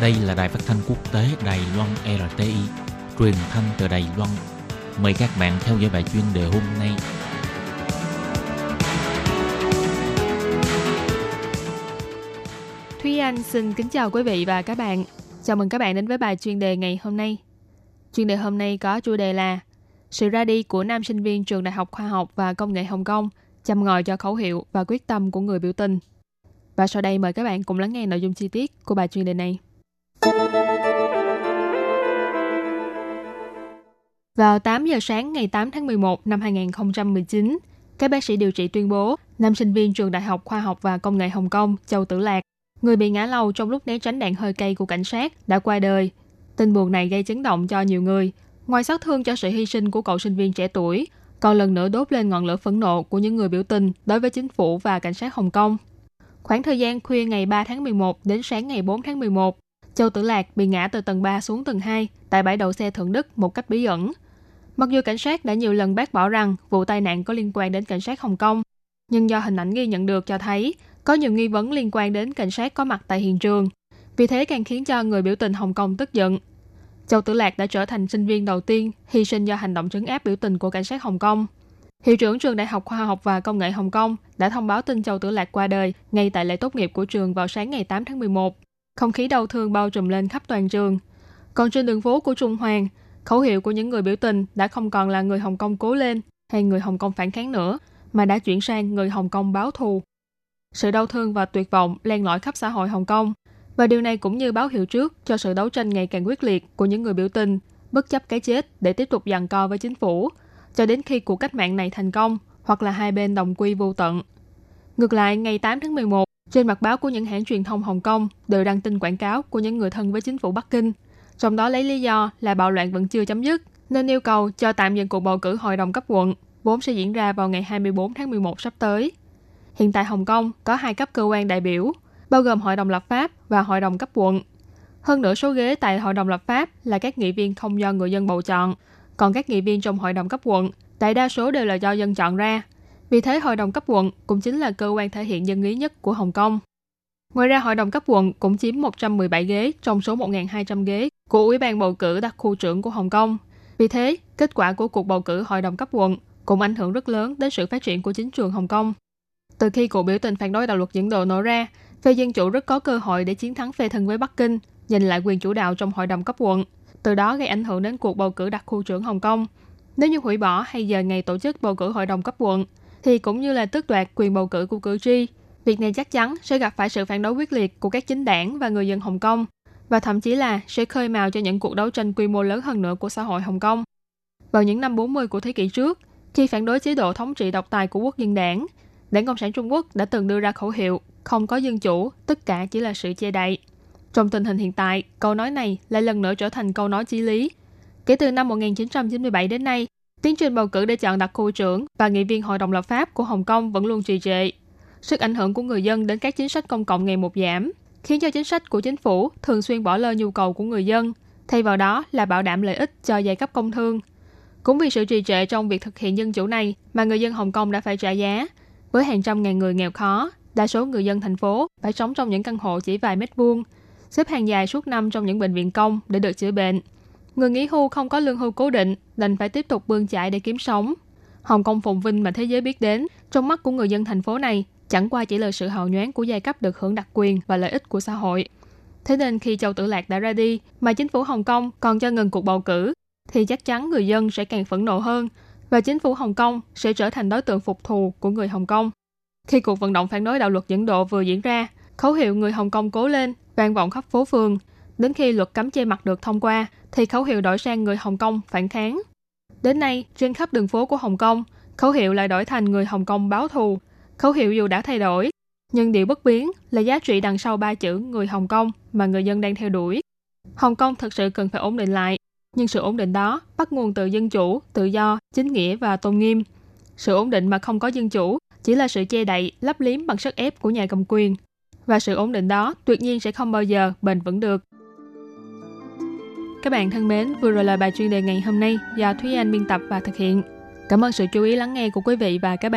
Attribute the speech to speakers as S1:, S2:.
S1: Đây là đài phát thanh quốc tế Đài Loan RTI, truyền thanh từ Đài Loan. Mời các bạn theo dõi bài chuyên đề hôm nay.
S2: Thúy Anh xin kính chào quý vị và các bạn. Chào mừng các bạn đến với bài chuyên đề ngày hôm nay. Chuyên đề hôm nay có chủ đề là sự ra đi của nam sinh viên trường Đại học Khoa học và Công nghệ Hồng Kông chăm ngòi cho khẩu hiệu và quyết tâm của người biểu tình. Và sau đây mời các bạn cùng lắng nghe nội dung chi tiết của bài chuyên đề này. Vào 8 giờ sáng ngày 8 tháng 11 năm 2019, các bác sĩ điều trị tuyên bố nam sinh viên trường Đại học Khoa học và Công nghệ Hồng Kông Châu Tử Lạc, người bị ngã lầu trong lúc né tránh đạn hơi cay của cảnh sát, đã qua đời. Tin buồn này gây chấn động cho nhiều người. Ngoài xót thương cho sự hy sinh của cậu sinh viên trẻ tuổi, còn lần nữa đốt lên ngọn lửa phẫn nộ của những người biểu tình đối với chính phủ và cảnh sát Hồng Kông. Khoảng thời gian khuya ngày 3 tháng 11 đến sáng ngày 4 tháng 11, Châu Tử Lạc bị ngã từ tầng 3 xuống tầng 2 tại bãi đậu xe Thượng Đức một cách bí ẩn. Mặc dù cảnh sát đã nhiều lần bác bỏ rằng vụ tai nạn có liên quan đến cảnh sát Hồng Kông, nhưng do hình ảnh ghi nhận được cho thấy có nhiều nghi vấn liên quan đến cảnh sát có mặt tại hiện trường. Vì thế càng khiến cho người biểu tình Hồng Kông tức giận. Châu Tử Lạc đã trở thành sinh viên đầu tiên hy sinh do hành động trấn áp biểu tình của cảnh sát Hồng Kông. Hiệu trưởng trường Đại học Khoa học và Công nghệ Hồng Kông đã thông báo tin Châu Tử Lạc qua đời ngay tại lễ tốt nghiệp của trường vào sáng ngày 8 tháng 11. Không khí đau thương bao trùm lên khắp toàn trường. Còn trên đường phố của Trung Hoàng, khẩu hiệu của những người biểu tình đã không còn là người Hồng Kông cố lên hay người Hồng Kông phản kháng nữa, mà đã chuyển sang người Hồng Kông báo thù. Sự đau thương và tuyệt vọng len lỏi khắp xã hội Hồng Kông, và điều này cũng như báo hiệu trước cho sự đấu tranh ngày càng quyết liệt của những người biểu tình, bất chấp cái chết để tiếp tục giằng co với chính phủ, cho đến khi cuộc cách mạng này thành công hoặc là hai bên đồng quy vô tận. Ngược lại, ngày 8 tháng 11, trên mặt báo của những hãng truyền thông Hồng Kông đều đăng tin quảng cáo của những người thân với chính phủ Bắc Kinh, trong đó lấy lý do là bạo loạn vẫn chưa chấm dứt, nên yêu cầu cho tạm dừng cuộc bầu cử hội đồng cấp quận, vốn sẽ diễn ra vào ngày 24 tháng 11 sắp tới. Hiện tại Hồng Kông có hai cấp cơ quan đại biểu, bao gồm Hội đồng lập pháp và Hội đồng cấp quận. Hơn nửa số ghế tại Hội đồng lập pháp là các nghị viên không do người dân bầu chọn, còn các nghị viên trong Hội đồng cấp quận đại đa số đều là do dân chọn ra. Vì thế Hội đồng cấp quận cũng chính là cơ quan thể hiện dân ý nhất của Hồng Kông. Ngoài ra, Hội đồng cấp quận cũng chiếm 117 ghế trong số 1.200 ghế của Ủy ban bầu cử đặc khu trưởng của Hồng Kông. Vì thế, kết quả của cuộc bầu cử Hội đồng cấp quận cũng ảnh hưởng rất lớn đến sự phát triển của chính trường Hồng Kông. Từ khi cuộc biểu tình phản đối đạo luật dẫn độ nổ ra, phe dân chủ rất có cơ hội để chiến thắng phe thân với Bắc Kinh, giành lại quyền chủ đạo trong Hội đồng cấp quận, từ đó gây ảnh hưởng đến cuộc bầu cử đặc khu trưởng Hồng Kông. Nếu như hủy bỏ hay giờ ngày tổ chức bầu cử Hội đồng cấp quận, thì cũng như là tước đoạt quyền bầu cử của cử tri, việc này chắc chắn sẽ gặp phải sự phản đối quyết liệt của các chính đảng và người dân Hồng Kông, và thậm chí là sẽ khơi mào cho những cuộc đấu tranh quy mô lớn hơn nữa của xã hội Hồng Kông. Vào những năm 40 của thế kỷ trước, khi phản đối chế độ thống trị độc tài của quốc dân đảng, Đảng Cộng sản Trung Quốc đã từng đưa ra khẩu hiệu không có dân chủ, tất cả chỉ là sự che đậy. Trong tình hình hiện tại, câu nói này lại lần nữa trở thành câu nói chí lý. Kể từ năm 1997 đến nay, tiến trình bầu cử để chọn đặc khu trưởng và nghị viên Hội đồng lập pháp của Hồng Kông vẫn luôn trì trệ. Sức ảnh hưởng của người dân đến các chính sách công cộng ngày một giảm, khiến cho chính sách của chính phủ thường xuyên bỏ lơ nhu cầu của người dân, thay vào đó là bảo đảm lợi ích cho giai cấp công thương. Cũng vì sự trì trệ trong việc thực hiện dân chủ này mà người dân Hồng Kông đã phải trả giá. Với hàng trăm ngàn người nghèo khó, đa số người dân thành phố phải sống trong những căn hộ chỉ vài mét vuông, xếp hàng dài suốt năm trong những bệnh viện công để được chữa bệnh. Người nghỉ hưu không có lương hưu cố định, đành phải tiếp tục bươn chải để kiếm sống. Hồng Kông phồn vinh mà thế giới biết đến, trong mắt của người dân thành phố này chẳng qua chỉ là sự hào nhoáng của giai cấp được hưởng đặc quyền và lợi ích của xã hội. Thế nên khi Châu Tử Lạc đã ra đi, mà chính phủ Hồng Kông còn cho ngừng cuộc bầu cử, thì chắc chắn người dân sẽ càng phẫn nộ hơn và chính phủ Hồng Kông sẽ trở thành đối tượng phục thù của người Hồng Kông. Khi cuộc vận động phản đối đạo luật dẫn độ vừa diễn ra, khẩu hiệu người Hồng Kông cố lên vang vọng khắp phố phường. Đến khi luật cấm che mặt được thông qua, thì khẩu hiệu đổi sang người Hồng Kông phản kháng. Đến nay, trên khắp đường phố của Hồng Kông, khẩu hiệu lại đổi thành người Hồng Kông báo thù. Khẩu hiệu dù đã thay đổi, nhưng điều bất biến là giá trị đằng sau ba chữ người Hồng Kông mà người dân đang theo đuổi. Hồng Kông thực sự cần phải ổn định lại, nhưng sự ổn định đó bắt nguồn từ dân chủ, tự do, chính nghĩa và tôn nghiêm. Sự ổn định mà không có dân chủ chỉ là sự che đậy, lấp liếm bằng sức ép của nhà cầm quyền. Và sự ổn định đó tuyệt nhiên sẽ không bao giờ bền vững được. Các bạn thân mến, vừa rồi là bài chuyên đề ngày hôm nay do Thúy Anh biên tập và thực hiện. Cảm ơn sự chú ý lắng nghe của quý vị và các bạn.